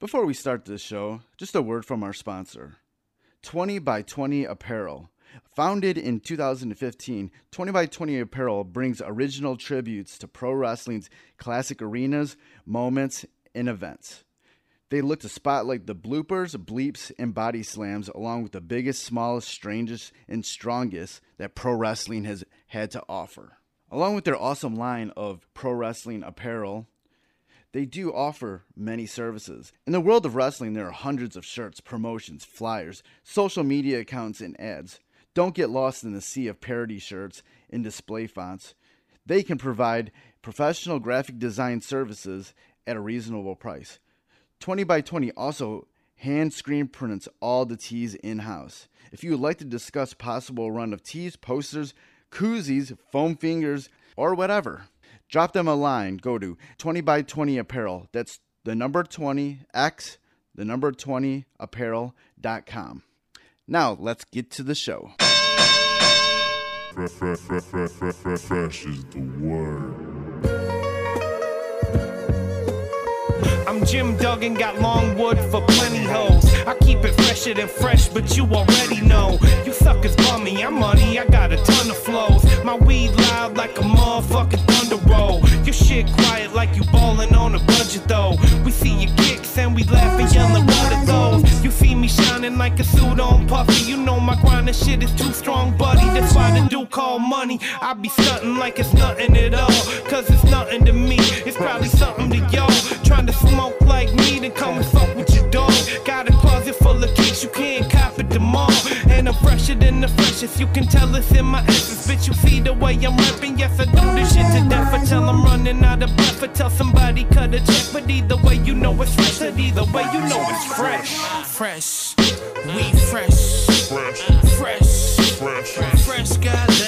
Before we start this show, just a word from our sponsor 20 by 20 Apparel. Founded in 2015, 20 by 20 Apparel brings original tributes to pro wrestling's classic arenas, moments, and events. They look to spotlight the bloopers, bleeps, and body slams, along with the biggest, smallest, strangest, and strongest that pro wrestling has had to offer. Along with their awesome line of pro wrestling apparel, they do offer many services. In the world of wrestling, there are hundreds of shirts, promotions, flyers, social media accounts, and ads. Don't get lost in the sea of parody shirts and display fonts. They can provide professional graphic design services at a reasonable price. 20 by 20 also hand screen prints all the tees in house. If you would like to discuss possible run of tees, posters, koozies, foam fingers, or whatever, drop them a line. Go to 20 by 20 apparel. That's the number 20 x the number 20 apparel.com. Now, let's get to the show. Fresh, is the word. I'm Jim Duggan, got long wood for plenty hoes. I keep it fresher than fresh, but you already know. You suckers bummy, I'm money, I got a ton of flows. My weed loud like a motherfucking thunder roll. Your shit quiet like you ballin' on a budget though. We see your kicks and we laugh and yellin' what are those? You see me shining like a suit on puffy. You know my grindin' shit is too strong, buddy. That's why the dude call money. I be stuntin' like it's nothing at all. Cause it's nothing to me. It's probably something to y'all. Trying to smoke like me, then come and fuck with your dog. Got a closet full of kicks, you can't cop it tomorrow. And I'm fresher than the freshest. You can tell it's in my essence. Bitch, you see the way I'm rapping. Yes, I do this shit to death. I tell I'm running out of breath. I tell somebody cut a check. But either way, you know it's fresh. And either way, you know it's fresh. Fresh. We fresh. Fresh, Fresh. fresh, Fresh, goddammit, we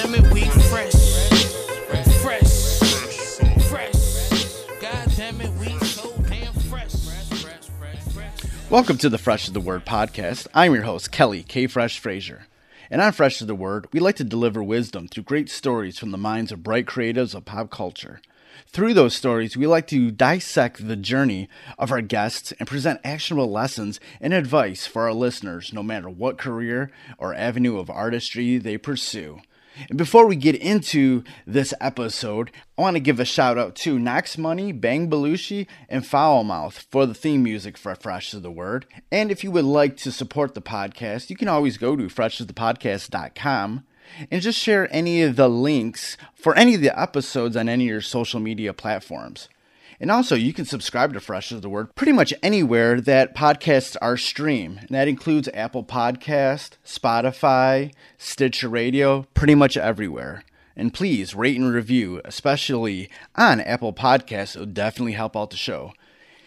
Welcome to the Fresh is the Word podcast. I'm your host, Kelly K. Fresh Frazier. And on Fresh is the Word, we like to deliver wisdom through great stories from the minds of bright creatives of pop culture. Through those stories, we like to dissect the journey of our guests and present actionable lessons and advice for our listeners, no matter what career or avenue of artistry they pursue. And before we get into this episode, I want to give a shout out to Knox Money, Bang Belushi, and Foulmouth for the theme music for Fresh is the Word. And if you would like to support the podcast, you can always go to freshesthepodcast.com and just share any of the links for any of the episodes on any of your social media platforms. And also, you can subscribe to Fresh is the Word pretty much anywhere that podcasts are streamed. And that includes Apple Podcast, Spotify, Stitcher Radio, pretty much everywhere. And please rate and review, especially on Apple Podcasts. It will definitely help out the show.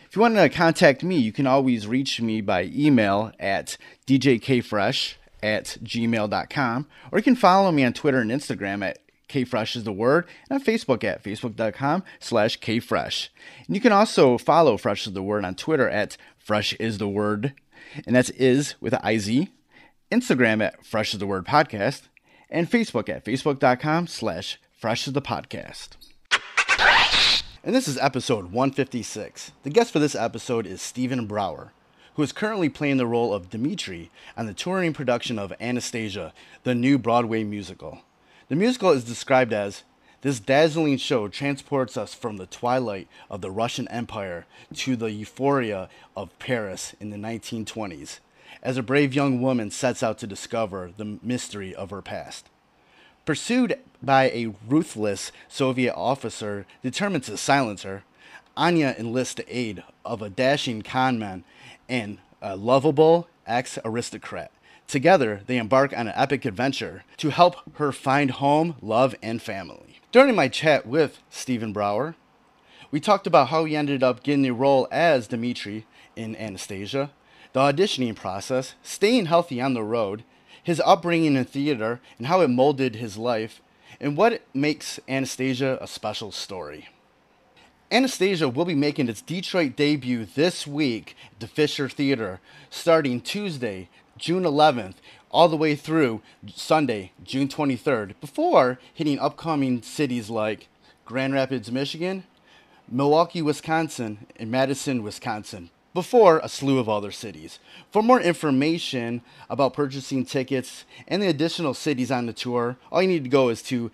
If you want to contact me, you can always reach me by email at djkfresh at gmail.com, or you can follow me on Twitter and Instagram at kfresh is the word, and on Facebook at facebook.com slash kfresh. And you can also follow Fresh is the Word on Twitter at fresh is the word, and that's is with an IZ, Instagram at fresh is the word podcast, and Facebook at facebook.com slash fresh is the podcast. And this is episode 156. The guest for this episode is Stephen Brower, who is currently playing the role of Dimitri on the touring production of Anastasia, the new Broadway musical. The musical is described as this dazzling show transports us from the twilight of the Russian Empire to the euphoria of Paris in the 1920s, as a brave young woman sets out to discover the mystery of her past. Pursued by a ruthless Soviet officer determined to silence her, Anya enlists the aid of a dashing conman and a lovable ex aristocrat. Together, they embark on an epic adventure to help her find home, love, and family. During my chat with Stephen Brower, we talked about how he ended up getting the role as Dimitri in Anastasia, the auditioning process, staying healthy on the road, his upbringing in theater, and how it molded his life, and what makes Anastasia a special story. Anastasia will be making its Detroit debut this week at the Fisher Theater starting Tuesday, June 11th, all the way through Sunday, June 23rd, before hitting upcoming cities like Grand Rapids, Michigan, Milwaukee, Wisconsin, and Madison, Wisconsin. before a slew of other cities. For more information about purchasing tickets and the additional cities on the tour, all you need to go is to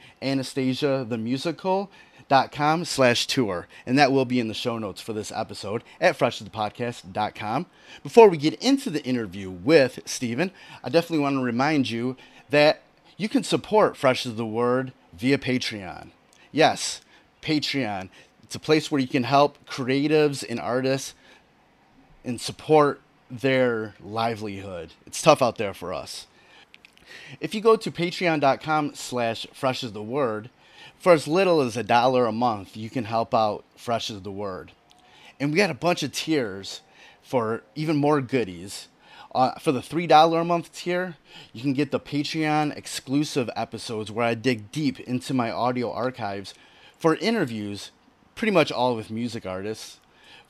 anastasiathemusical.com slash tour, and that will be in the show notes for this episode at freshthepodcast.com. Before we get into the interview with Stephen, I definitely want to remind you that you can support Fresh is the Word via Patreon. Yes, Patreon. It's a place where you can help creatives and artists and support their livelihood. It's tough out there for us. If you go to patreon.com slash fresh is the word, for as little as a dollar a month, you can help out Fresh is the Word. And we got a bunch of tiers for even more goodies. Uh, for the $3 a month tier, you can get the Patreon exclusive episodes where I dig deep into my audio archives for interviews, pretty much all with music artists,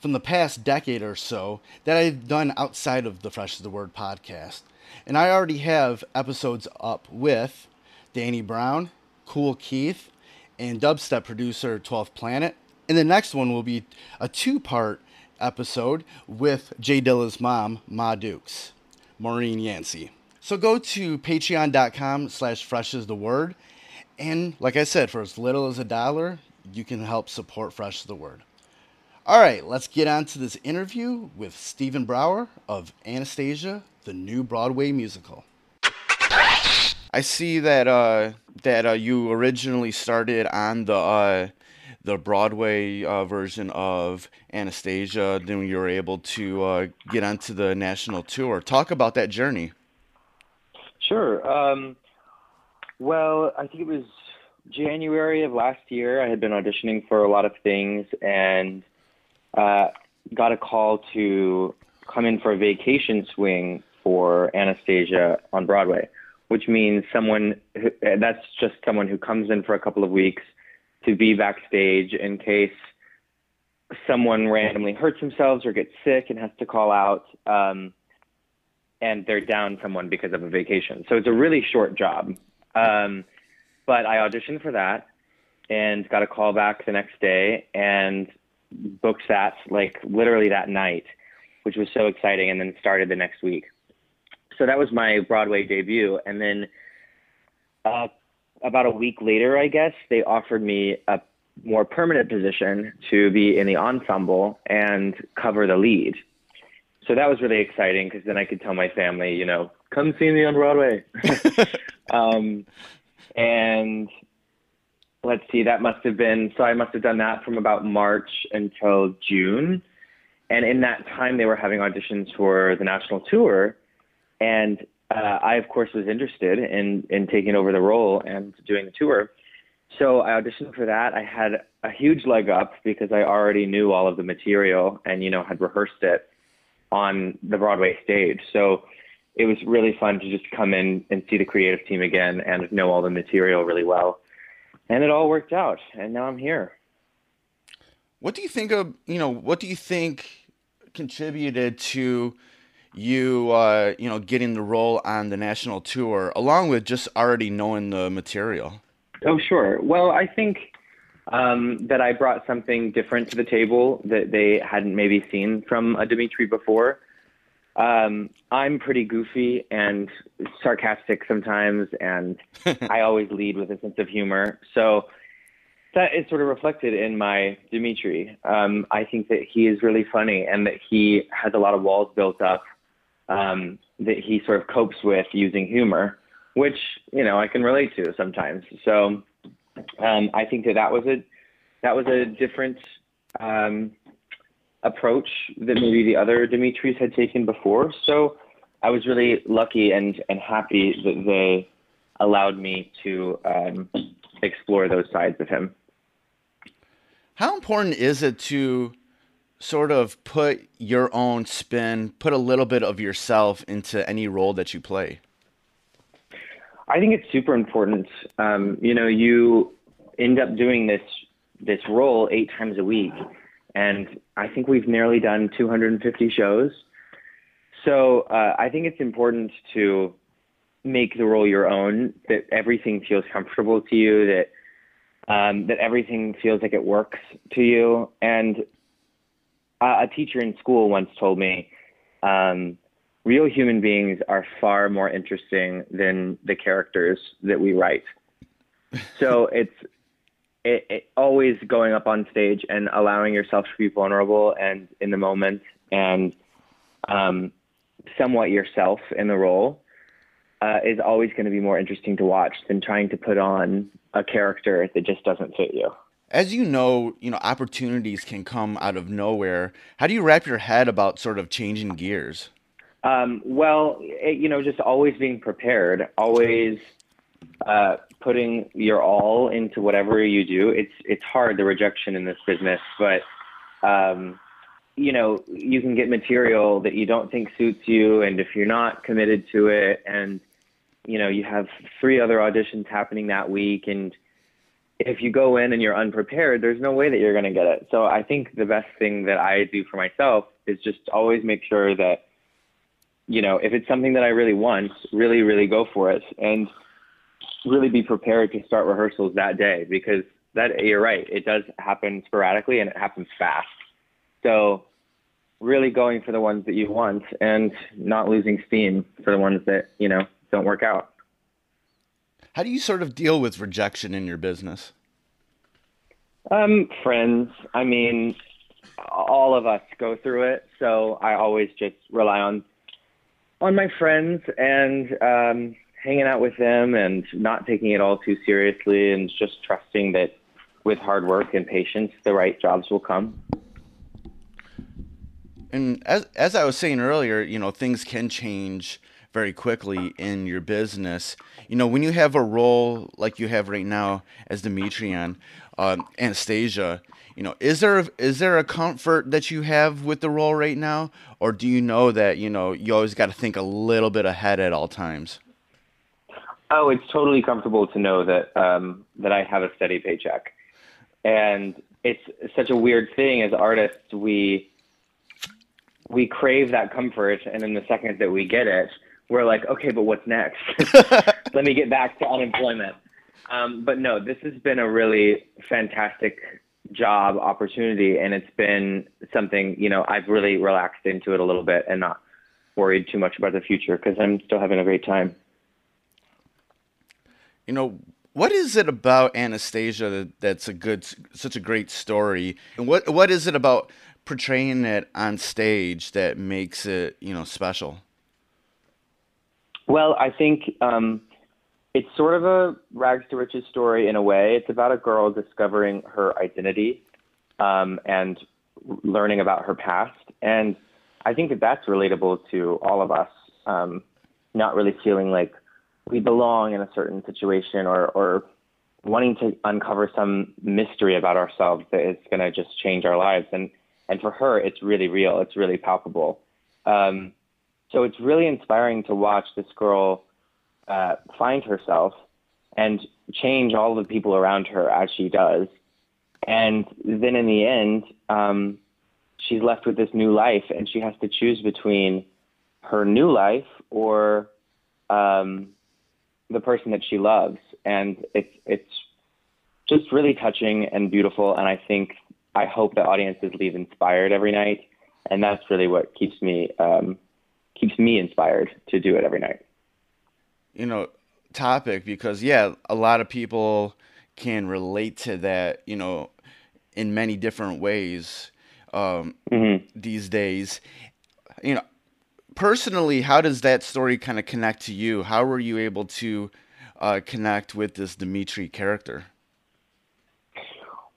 from the past decade or so that I've done outside of the Fresh is the Word podcast. And I already have episodes up with Danny Brown, Kool Keith, and dubstep producer 12th Planet. And the next one will be a two part episode with Jay Dilla's mom, Ma Dukes, Maureen Yancey. So go to patreon.com slash fresh is the word. And like I said, for as little as a dollar, you can help support Fresh is the Word. All right, let's get on to this interview with Stephen Brower of Anastasia, the new Broadway musical. I see that uh, that uh, you originally started on the uh, the Broadway uh, version of Anastasia. Then you were able to uh, get onto the national tour. Talk about that journey. Sure. Um, well, I think it was January of last year. I had been auditioning for a lot of things and uh, got a call to come in for a vacation swing for Anastasia on Broadway, which means someone who, that's just someone who comes in for a couple of weeks to be backstage in case someone randomly hurts themselves or gets sick and has to call out. Um, and they're down someone because of a vacation. So it's a really short job. Um, but I auditioned for that and got a call back the next day and booked that like literally that night, which was so exciting, and then started the next week. So that was my Broadway debut, and then uh, about a week later, I guess they offered me a more permanent position to be in the ensemble and cover the lead. So that was really exciting because then I could tell my family, you know, come see me on Broadway. um, and let's see, that must have been so I must have done that from about March until June. And in that time, they were having auditions for the national tour, and uh, I, of course, was interested in in taking over the role and doing the tour. So I auditioned for that. I had a huge leg up because I already knew all of the material and you know had rehearsed it on the Broadway stage. So it was really fun to just come in and see the creative team again and know all the material really well. And it all worked out, and now I'm here. What do you think of you know what do you think contributed to you uh, you know getting the role on the national tour along with just already knowing the material? Oh sure. Well, I think um, that I brought something different to the table that they hadn't maybe seen from a Dimitri before. Um, I'm pretty goofy and sarcastic sometimes, and I always lead with a sense of humor. So that is sort of reflected in my Dimitri. Um, I think that he is really funny and that he has a lot of walls built up um, that he sort of copes with using humor, which you know I can relate to sometimes. So um, I think that that was a that was a different um, approach that maybe the other Dimitris had taken before. So I was really lucky and, and happy that they allowed me to um, explore those sides of him. How important is it to sort of put your own spin, put a little bit of yourself into any role that you play? I think it's super important. Um, you know, you end up doing this this role eight times a week, and I think we've nearly done 250 shows. So uh, I think it's important to make the role your own. That everything feels comfortable to you. That um, that everything feels like it works to you. And a teacher in school once told me, um, real human beings are far more interesting than the characters that we write. So it's it, it, always going up on stage and allowing yourself to be vulnerable and in the moment and um, somewhat yourself in the role uh, is always going to be more interesting to watch than trying to put on a character that just doesn't fit you. As you know, you know opportunities can come out of nowhere. How do you wrap your head about sort of changing gears? Um, well, it, you know, just always being prepared, always uh, putting your all into whatever you do. It's it's hard the rejection in this business, but um, you know you can get material that you don't think suits you, and if you're not committed to it, and you know you have three other auditions happening that week, and if you go in and you're unprepared, there's no way that you're going to get it. So I think the best thing that I do for myself is just always make sure that you know if it's something that I really want, really really go for it, and really be prepared to start rehearsals that day because that you're right, it does happen sporadically and it happens fast. So really going for the ones that you want and not losing steam for the ones that, you know, don't work out. How do you sort of deal with rejection in your business? Um, friends. I mean, all of us go through it, so I always just rely on on my friends and um, hanging out with them and not taking it all too seriously and just trusting that with hard work and patience, the right jobs will come. And as as I was saying earlier, you know, things can change very quickly in your business. You know, when you have a role like you have right now as Demetrian, um, Anastasia, you know, is there is there a comfort that you have with the role right now, or do you know that you know you always got to think a little bit ahead at all times? Oh, it's totally comfortable to know that um, that I have a steady paycheck, and it's such a weird thing as artists. We we crave that comfort, and then the second that we get it, we're like, okay, but what's next? Let me get back to unemployment. Um, but no, this has been a really fantastic job opportunity, and it's been something you know I've really relaxed into it a little bit and not worried too much about the future because I'm still having a great time you know, what is it about Anastasia that, that's a good, such a great story? And what what is it about portraying it on stage that makes it, you know, special? Well, I think um, it's sort of a rags to riches story in a way. It's about a girl discovering her identity um, and learning about her past, and I think that that's relatable to all of us. Um, not really feeling like we belong in a certain situation or, or wanting to uncover some mystery about ourselves that is going to just change our lives. And, and for her, it's really real. It's really palpable. Um, so it's really inspiring to watch this girl uh, find herself and change all the people around her as she does. And then in the end, um, she's left with this new life and she has to choose between her new life or um, the person that she loves, and it's it's just really touching and beautiful. And I think I hope that audiences leave inspired every night, and that's really what keeps me um, keeps me inspired to do it every night. You know, topic because yeah, a lot of people can relate to that. You know, in many different ways um, mm-hmm. these days. You know, personally, how does that story kind of connect to you? How were you able to uh, connect with this Dimitri character?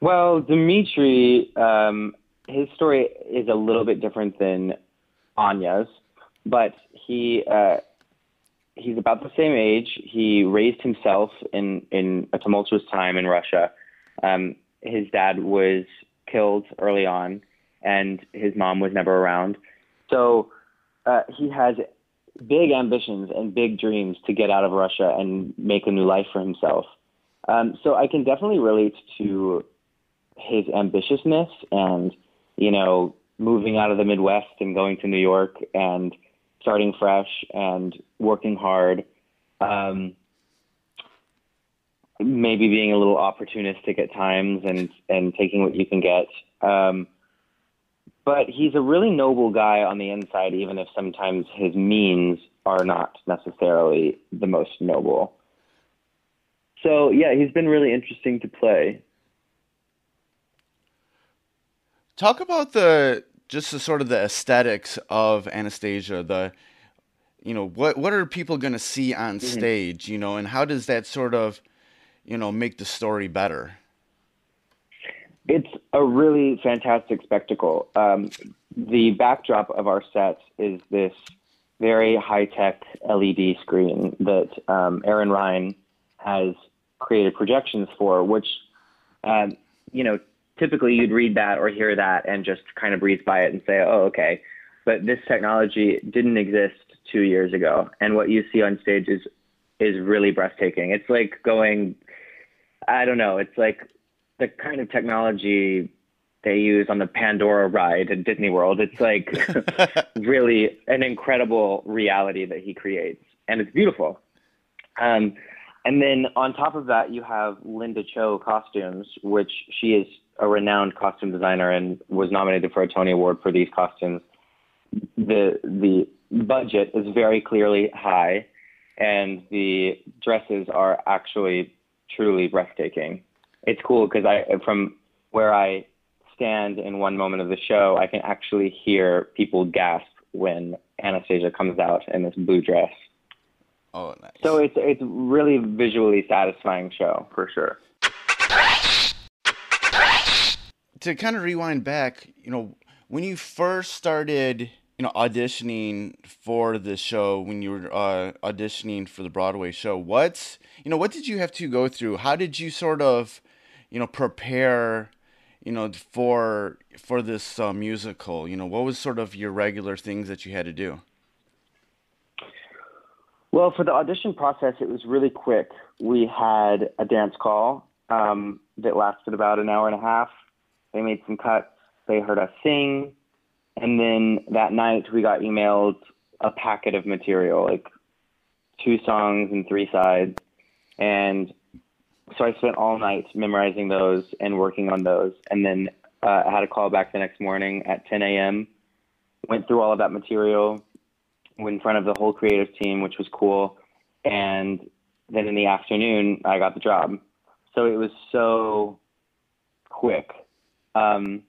Well, Dimitri, um, his story is a little bit different than Anya's, but he uh, he's about the same age. He raised himself in in a tumultuous time in Russia. Um, his dad was killed early on, and his mom was never around. So uh, he has big ambitions and big dreams to get out of Russia and make a new life for himself. Um, so I can definitely relate to his ambitiousness and, you know, moving out of the Midwest and going to New York and starting fresh and working hard. Um, maybe being a little opportunistic at times and and taking what you can get. Um, but he's a really noble guy on the inside, even if sometimes his means are not necessarily the most noble. So yeah, he's been really interesting to play. Talk about the just the sort of the aesthetics of Anastasia. The you know what what are people going to see on Mm-hmm. stage? You know, and how does that sort of you know make the story better? It's a really fantastic spectacle. Um, the backdrop of our set is this very high tech LED screen that um, Aaron Rhyne has created projections for, which, um, you know, typically you'd read that or hear that and just kind of breeze by it and say, oh, okay. But this technology didn't exist two years ago. And what you see on stage is, is really breathtaking. It's like going, I don't know, it's like the kind of technology they use on the Pandora ride at Disney World. It's like really an incredible reality that he creates, and it's beautiful. Um, and then on top of that, you have Linda Cho costumes, which she is a renowned costume designer and was nominated for a Tony Award for these costumes. The the budget is very clearly high, and the dresses are actually truly breathtaking. It's cool because I from where I stand in one moment of the show, I can actually hear people gasp when Anastasia comes out in this blue dress. Oh, nice. So it's it's really visually satisfying show for sure. To kind of rewind back, you know, when you first started, you know, auditioning for the show, when you were uh, auditioning for the Broadway show, what's, you know, what did you have to go through? How did you sort of, you know, prepare, you know, for for this uh, musical? You know, what was sort of your regular things that you had to do? Well, for the audition process, it was really quick. We had a dance call um, that lasted about an hour and a half. They made some cuts. They heard us sing. And then that night, we got emailed a packet of material, like two songs and three sides. And so I spent all night memorizing those and working on those. And then uh, I had a call back the next morning at 10 a.m. Went through all of that material, in front of the whole creative team, which was cool. And then in the afternoon, I got the job. So it was so quick. Um,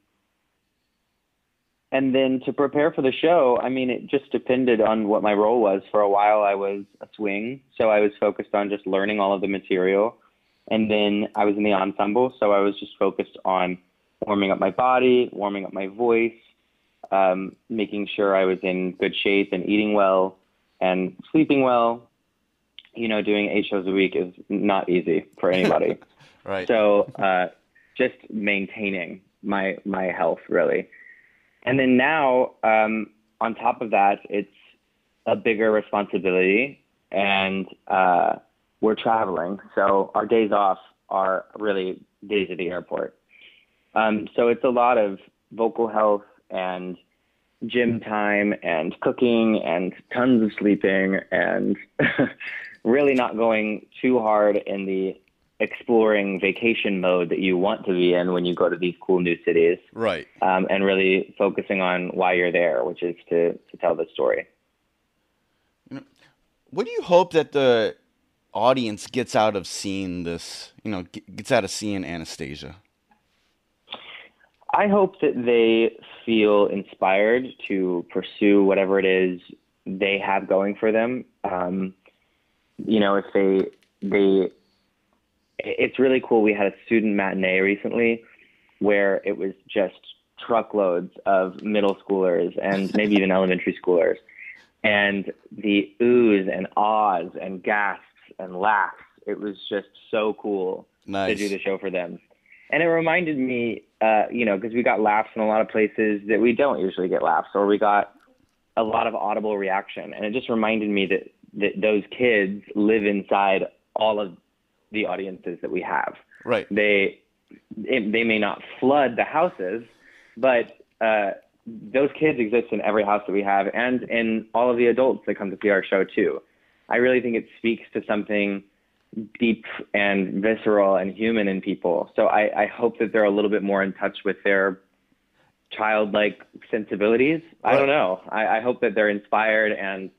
and then to prepare for the show, I mean, it just depended on what my role was. For a while, I was a swing, so I was focused on just learning all of the material. And then I was in the ensemble, so I was just focused on warming up my body, warming up my voice, um, making sure I was in good shape and eating well and sleeping well. You know, doing eight shows a week is not easy for anybody. Right. so uh, just maintaining my my health really. And then now, um, on top of that, it's a bigger responsibility, and uh, we're traveling. So our days off are really days at the airport. Um, so it's a lot of vocal health and gym time and cooking and tons of sleeping and really not going too hard in the exploring vacation mode that you want to be in when you go to these cool new cities right. um, and really focusing on why you're there, which is to, to tell the story. What do you hope that the audience gets out of seeing this? You know, gets out of seeing Anastasia. I hope that they feel inspired to pursue whatever it is they have going for them. Um, you know, if they they, it's really cool. We had a student matinee recently where it was just truckloads of middle schoolers and maybe even elementary schoolers, and the oohs and ahs and gasps and laughs. It was just so cool Nice. to do the show for them. And it reminded me, uh, you know, because we got laughs in a lot of places that we don't usually get laughs, or we got a lot of audible reaction. And it just reminded me that, that those kids live inside all of the audiences that we have. Right. They it, they may not flood the houses, but uh, those kids exist in every house that we have, and in all of the adults that come to see our show too. I really think it speaks to something deep and visceral and human in people. So I, I hope that they're a little bit more in touch with their childlike sensibilities. I don't know. I, I hope that they're inspired and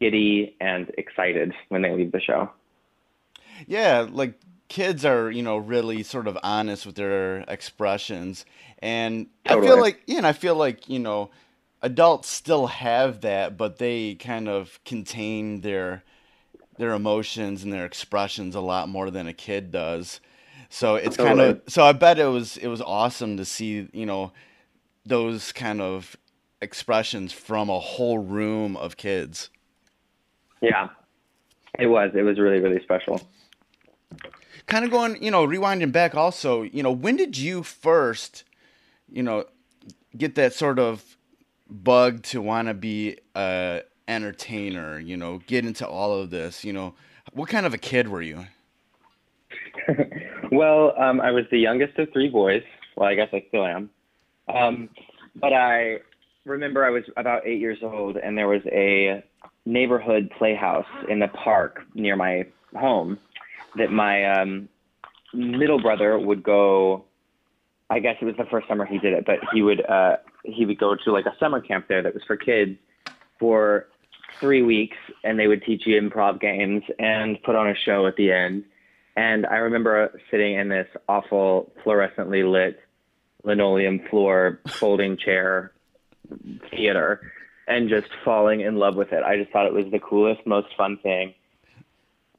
giddy and excited when they leave the show. Yeah, like kids are, you know, really sort of honest with their expressions. And I feel like, yeah, and I feel like, you know, adults still have that, but they kind of contain their their emotions and their expressions a lot more than a kid does. So it's kind of so I bet it was it was awesome to see, you know, those kind of expressions from a whole room of kids. Yeah, it was. It was really, really special. Kind of going, you know, rewinding back also, you know, when did you first, you know, get that sort of bug to want to be a entertainer, you know, get into all of this, you know, what kind of a kid were you? well, um, I was the youngest of three boys. Well, I guess I still am. Um, but I remember I was about eight years old, and there was a neighborhood playhouse in the park near my home that my um, middle brother would go. I guess it was the first summer he did it, but he would uh, he would go to like a summer camp there that was for kids for three weeks, and they would teach you improv games and put on a show at the end. And I remember sitting in this awful fluorescently lit linoleum floor folding chair theater and just falling in love with it. I just thought it was the coolest, most fun thing.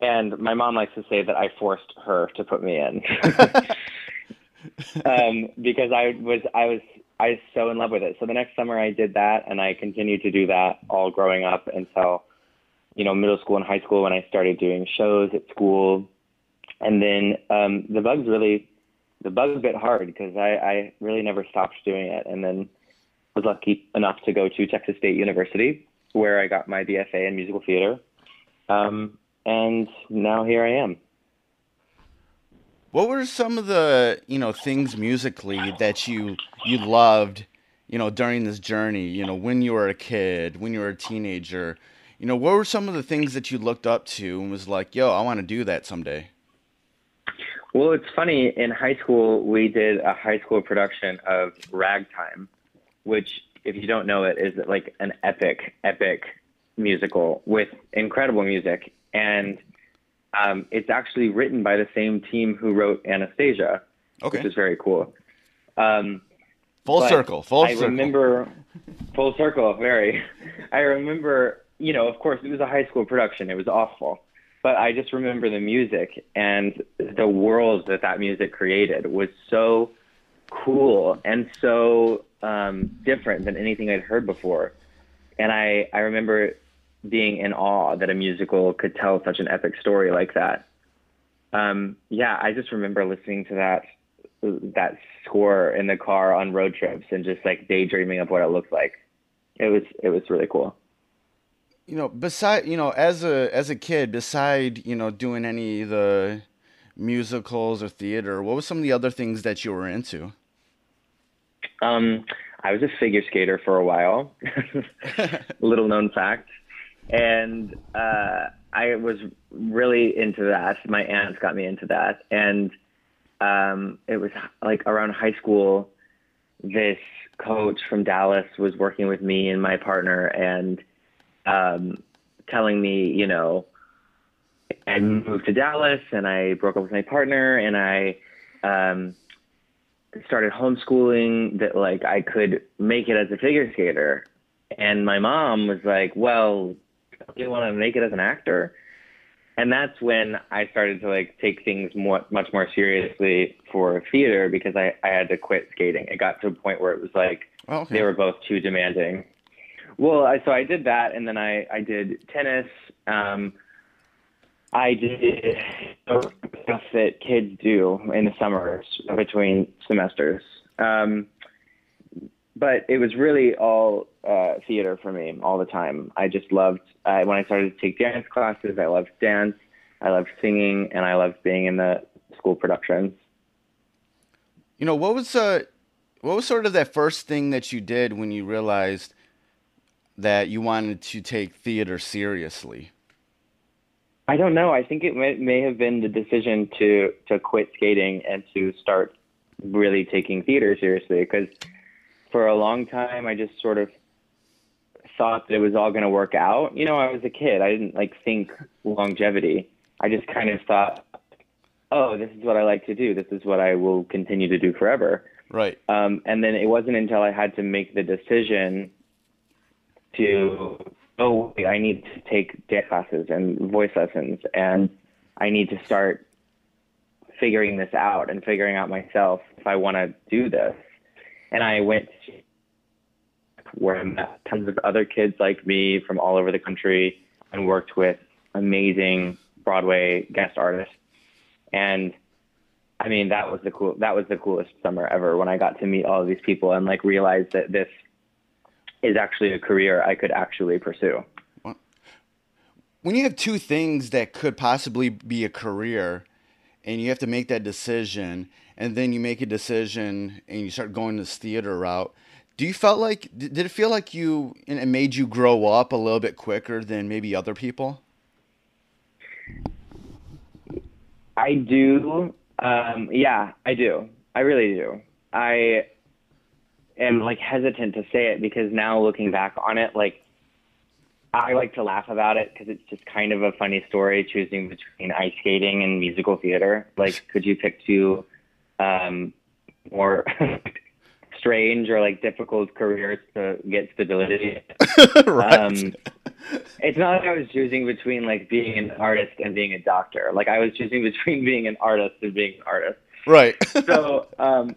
And my mom likes to say that I forced her to put me in. um, because I was I was I was so in love with it. So the next summer I did that and I continued to do that all growing up until you know middle school and high school when I started doing shows at school. And then um, the bugs really the bug bit hard because I, I really never stopped doing it and then was lucky enough to go to Texas State University where I got my BFA in musical theater. Um, and now here I am. What were some of the, you know, things musically that you you loved, you know, during this journey, you know, when you were a kid, when you were a teenager? You know, what were some of the things that you looked up to and was like, "Yo, I want to do that someday." Well, it's funny. In high school, we did a high school production of Ragtime, which, if you don't know it, is like an epic, epic musical with incredible music. And um, it's actually written by the same team who wrote Anastasia, Okay. which is very cool. Um, Full circle, full I circle. I remember full circle, very. I remember, you know, of course, it was a high school production. It was awful, but I just remember the music and the world that that music created was so cool and so um, different than anything I'd heard before. And I, I remember being in awe that a musical could tell such an epic story like that. Um, yeah, I just remember listening to that that score in the car on road trips and just like daydreaming of what it looked like. It was it was really cool. you know, beside, you know, as a as a kid, beside, you know, doing any of the musicals or theater, what was some of the other things that you were into? Um, I was a figure skater for a while, little known fact, and uh, I was really into that. My aunts got me into that, and um, it was like around high school. This coach from Dallas was working with me and my partner, and um, telling me, you know, I moved to Dallas and I broke up with my partner and I um, started homeschooling that like I could make it as a figure skater. And my mom was like, well, you want to make it as an actor? And that's when I started to like take things more, much more seriously for theater because I, I had to quit skating. It got to a point where it was like Oh, okay. they were both too demanding. Well, I, so I did that, and then I I did tennis. Um, I did stuff that kids do in the summers between semesters. Um, but it was really all uh, theater for me all the time. I just loved uh, when I started to take dance classes. I loved dance. I loved singing, and I loved being in the school productions. You know, what was uh what was sort of that first thing that you did when you realized that you wanted to take theater seriously? I don't know. I think it may, may have been the decision to to quit skating and to start really taking theater seriously because for a long time, I just sort of thought that it was all going to work out. You know, I was a kid. I didn't like think longevity. I just kind of thought, oh, this is what I like to do. This is what I will continue to do forever. Right. Um, and then it wasn't until I had to make the decision to, oh, wait, I need to take dance classes and voice lessons, and I need to start figuring this out and figuring out myself if I want to do this. And I went where I met tons of other kids like me from all over the country and worked with amazing Broadway guest artists. And I mean, that was the cool, that was the coolest summer ever when I got to meet all of these people and like realize that this is actually a career I could actually pursue. When you have two things that could possibly be a career and you have to make that decision and then you make a decision and you start going this theater route, do you felt like did it feel like you and it made you grow up a little bit quicker than maybe other people? I do. Um, yeah, I do. I really do. I am like hesitant to say it because now looking back on it, like I like to laugh about it because it's just kind of a funny story choosing between ice skating and musical theater. Like, could you pick two um, more strange or like difficult careers to get stability? right. Um, it's not like I was choosing between like being an artist and being a doctor. Like I was choosing between being an artist and being an artist. right. So, um,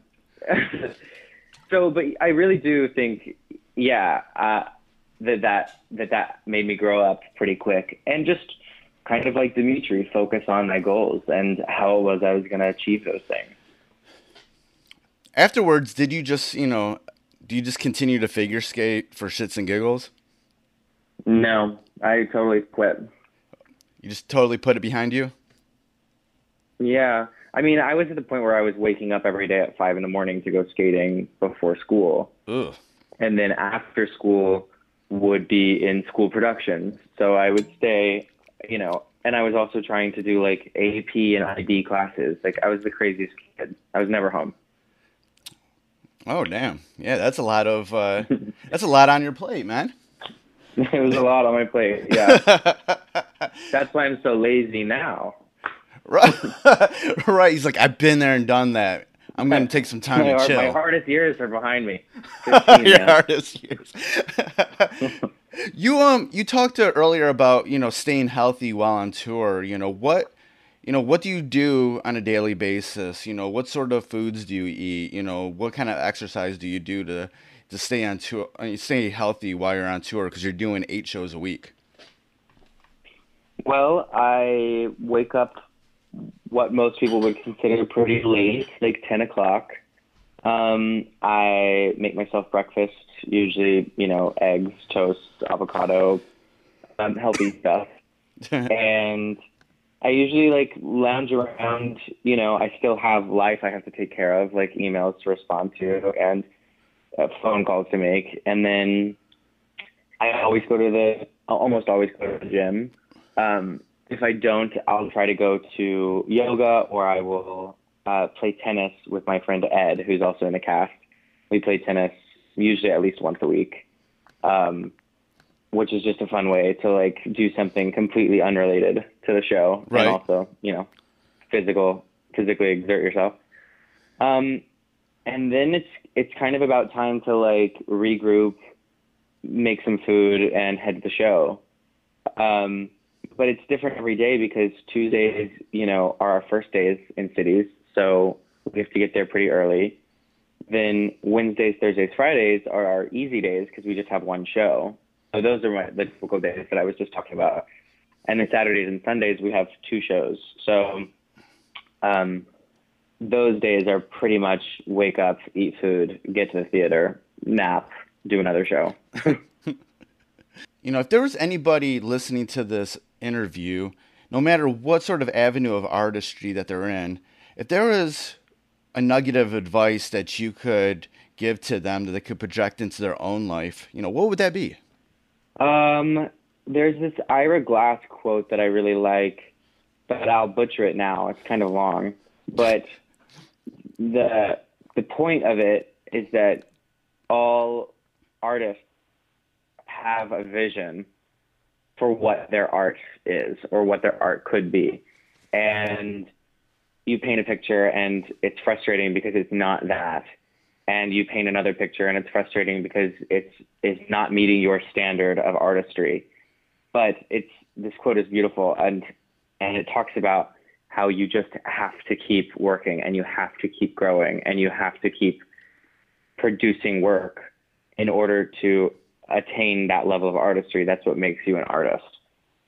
so, but I really do think, yeah, uh, that that that that made me grow up pretty quick and just kind of like Dimitri, focus on my goals and how it was I was going to achieve those things. Afterwards, did you just, you know, do you just continue to figure skate for shits and giggles? No, I totally quit. You just totally put it behind you? Yeah. I mean, I was at the point where I was waking up every day at five in the morning to go skating before school. Ugh. And then after school would be in school productions. So I would stay, you know, and I was also trying to do like AP and IB classes. Like I was the craziest kid. I was never home. Oh damn. Yeah, that's a lot of uh that's a lot on your plate, man. it was a lot on my plate. Yeah. That's why I'm so lazy now. Right. right. He's like, I've been there and done that. I'm gonna take some time My, to chill. my hardest years are behind me. 15, Your hardest years. you um you talked to earlier about you know staying healthy while on tour. You know what you know what do you do on a daily basis? You know what sort of foods do you eat? You know what kind of exercise do you do to to stay on tour, uh, stay healthy while you're on tour because you're doing eight shows a week. Well, I wake up what most people would consider pretty late, like 10 o'clock. Um, I make myself breakfast, usually, you know, eggs, toast, avocado, um, healthy stuff. and I usually like lounge around, you know, I still have life I have to take care of, like emails to respond to and uh, phone calls to make. And then I always go to the, I'll almost always go to the gym. Um, if I don't, I'll try to go to yoga or I will uh, play tennis with my friend Ed, who's also in the cast. We play tennis usually at least once a week, um, which is just a fun way to like do something completely unrelated to the show Right. and also, you know, physical, physically exert yourself. Um, and then it's it's kind of about time to like regroup, make some food, and head to the show. Um, but it's different every day because Tuesdays, you know, are our first days in cities, so we have to get there pretty early. Then Wednesdays, Thursdays, Fridays are our easy days because we just have one show. So those are my, the typical days that I was just talking about. And then Saturdays and Sundays we have two shows. So um, those days are pretty much wake up, eat food, get to the theater, nap, do another show. You know, if there was anybody listening to this interview, no matter what sort of avenue of artistry that they're in, if there was a nugget of advice that you could give to them that they could project into their own life, you know, what would that be? Um, there's this Ira Glass quote that I really like, but I'll butcher it now. It's kind of long, but the the point of it is that all artists have a vision for what their art is or what their art could be. And you paint a picture and it's frustrating because it's not that. And you paint another picture and it's frustrating because it's it's not meeting your standard of artistry. But it's this quote is beautiful and and it talks about how you just have to keep working and you have to keep growing and you have to keep producing work in order to attain that level of artistry. That's what makes you an artist.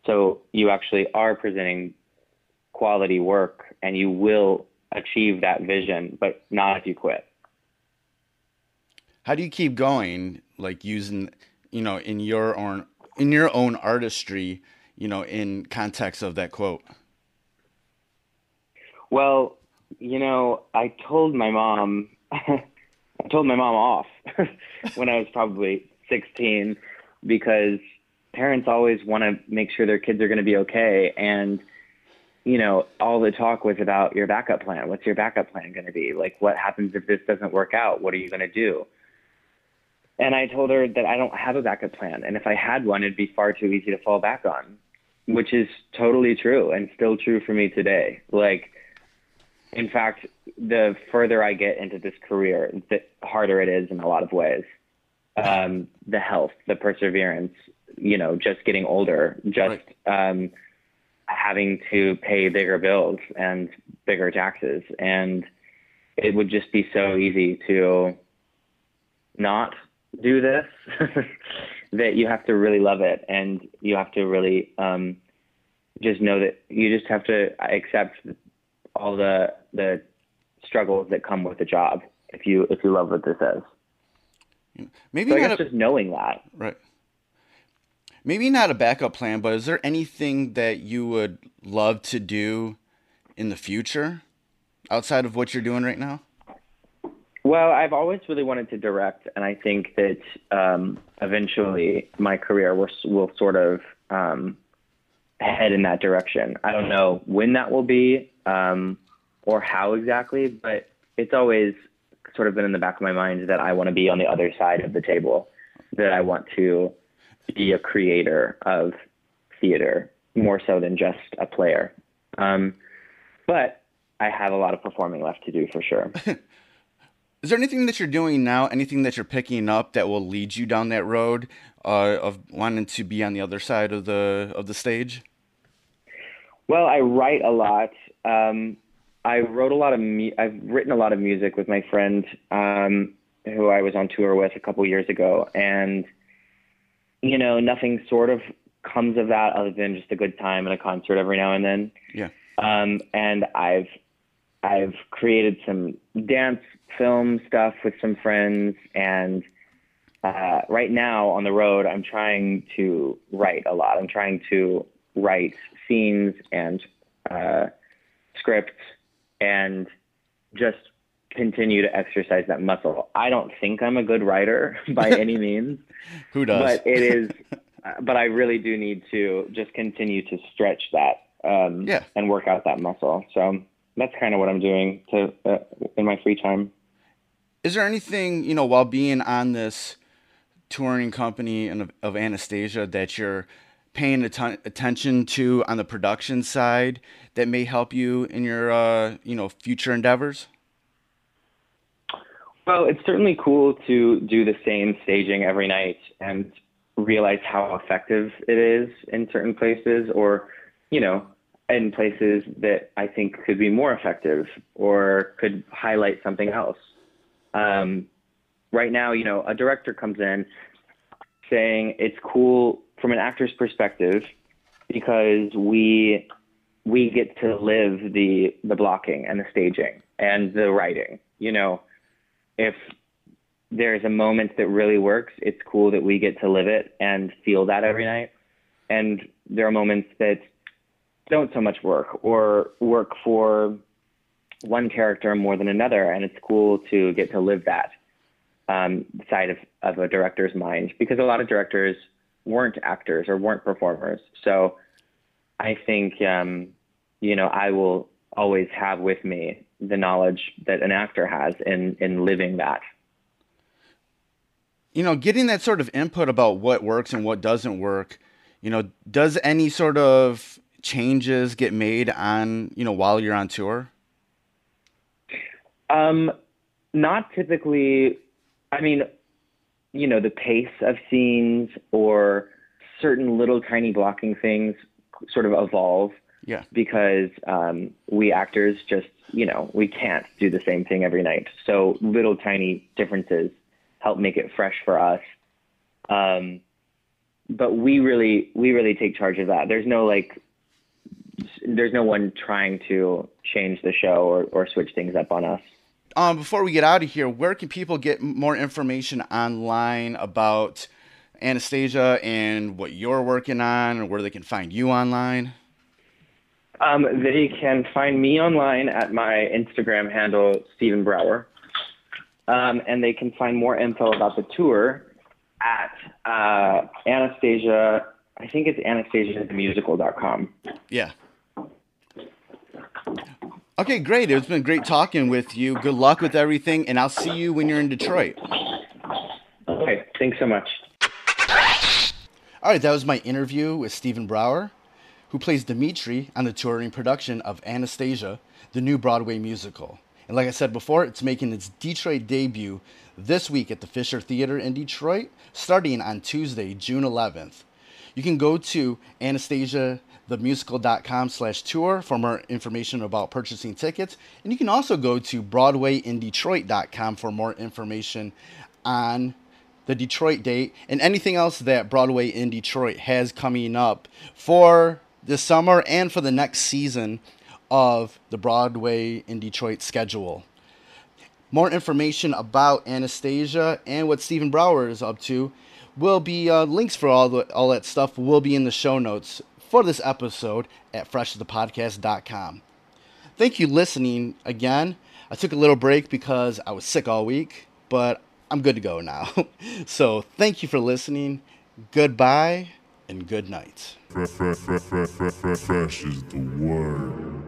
So you actually are presenting quality work and you will achieve that vision, but not if you quit. How do you keep going, like using, you know, in your own in your own artistry, you know, in context of that quote? Well, you know, I told my mom, I told my mom off when I was probably 16 because parents always want to make sure their kids are going to be okay. And, you know, all the talk was about your backup plan. What's your backup plan going to be? Like, what happens if this doesn't work out? What are you going to do? And I told her that I don't have a backup plan. And if I had one, it'd be far too easy to fall back on, which is totally true and still true for me today. Like, in fact, the further I get into this career, the harder it is in a lot of ways. Um, the health, the perseverance, you know, just getting older, just um, having to pay bigger bills and bigger taxes. And it would just be so easy to not do this that you have to really love it and you have to really um, just know that you just have to accept all the the struggles that come with the job if you if you love what this is. Maybe So I not guess a, just knowing that. right. Maybe not a backup plan, but is there anything that you would love to do in the future outside of what you're doing right now? Well, I've always really wanted to direct, and I think that um, eventually my career will, will sort of um, head in that direction. I don't know when that will be um, or how exactly, but it's always sort of been in the back of my mind that I want to be on the other side of the table, that I want to be a creator of theater more so than just a player. Um, but I have a lot of performing left to do for sure. Is there anything that you're doing now, anything that you're picking up that will lead you down that road uh, of wanting to be on the other side of the of the stage? Well, I write a lot. Um, I wrote a lot of. Mu- I've written a lot of music with my friend um, who I was on tour with a couple years ago, and you know, nothing sort of comes of that other than just a good time and a concert every now and then. Yeah. Um, and I've I've created some dance film stuff with some friends, and uh, right now on the road, I'm trying to write a lot. I'm trying to write scenes and uh, scripts, and just continue to exercise that muscle. I don't think I'm a good writer by any means, Who does? but it is. uh, but I really do need to just continue to stretch that um, Yeah. and work out that muscle. So that's kind of what I'm doing to uh, in my free time. Is there anything you know while being on this touring company of, of Anastasia that you're paying atten- attention to on the production side that may help you in your uh, you know future endeavors? Well, it's certainly cool to do the same staging every night and realize how effective it is in certain places or, you know, in places that I think could be more effective or could highlight something else. Um, right now, you know, a director comes in saying it's cool from an actor's perspective because we we get to live the the blocking and the staging and the writing. You know, if there's a moment that really works, it's cool that we get to live it and feel that every night. And there are moments that don't so much work or work for one character more than another, and it's cool to get to live that um, side of, of a director's mind because a lot of directors weren't actors or weren't performers. So I think, um, you know, I will always have with me the knowledge that an actor has in, in living that. you know, getting that sort of input about what works and what doesn't work, you know, does any sort of changes get made on, you know, while you're on tour? Um, not typically. I mean, you know, the pace of scenes or certain little tiny blocking things sort of evolve Yeah. because um, we actors just, you know, we can't do the same thing every night. So little tiny differences help make it fresh for us. Um, but we really, we really take charge of that. There's no like, there's no one trying to change the show or, or switch things up on us. Um, before we get out of here, where can people get more information online about Anastasia and what you're working on, or where they can find you online? Um, they can find me online at my Instagram handle, Stephen Brower. Um, and they can find more info about the tour at uh, Anastasia, I think it's anastasiamusical.com. Yeah. Okay, great. It's been great talking with you. Good luck with everything, and I'll see you when you're in Detroit. Okay, thanks so much. All right, that was my interview with Stephen Brower, who plays Dimitri on the touring production of Anastasia, the new Broadway musical. And like I said before, it's making its Detroit debut this week at the Fisher Theater in Detroit, starting on Tuesday, June 11th. You can go to anastasiathemusical.com slash tour for more information about purchasing tickets. And you can also go to broadwayindetroit.com for more information on the Detroit date, and anything else that Broadway in Detroit has coming up for the summer and for the next season of the Broadway in Detroit schedule. More information about Anastasia and what Stephen Brower is up to will be uh, links for all the, all that stuff will be in the show notes for this episode at freshthepodcast.com. Thank you listening again. I took a little break because I was sick all week, but I'm good to go now. so thank you for listening. Goodbye and good night. Fresh, fresh, fresh, fresh, fresh, fresh is the word.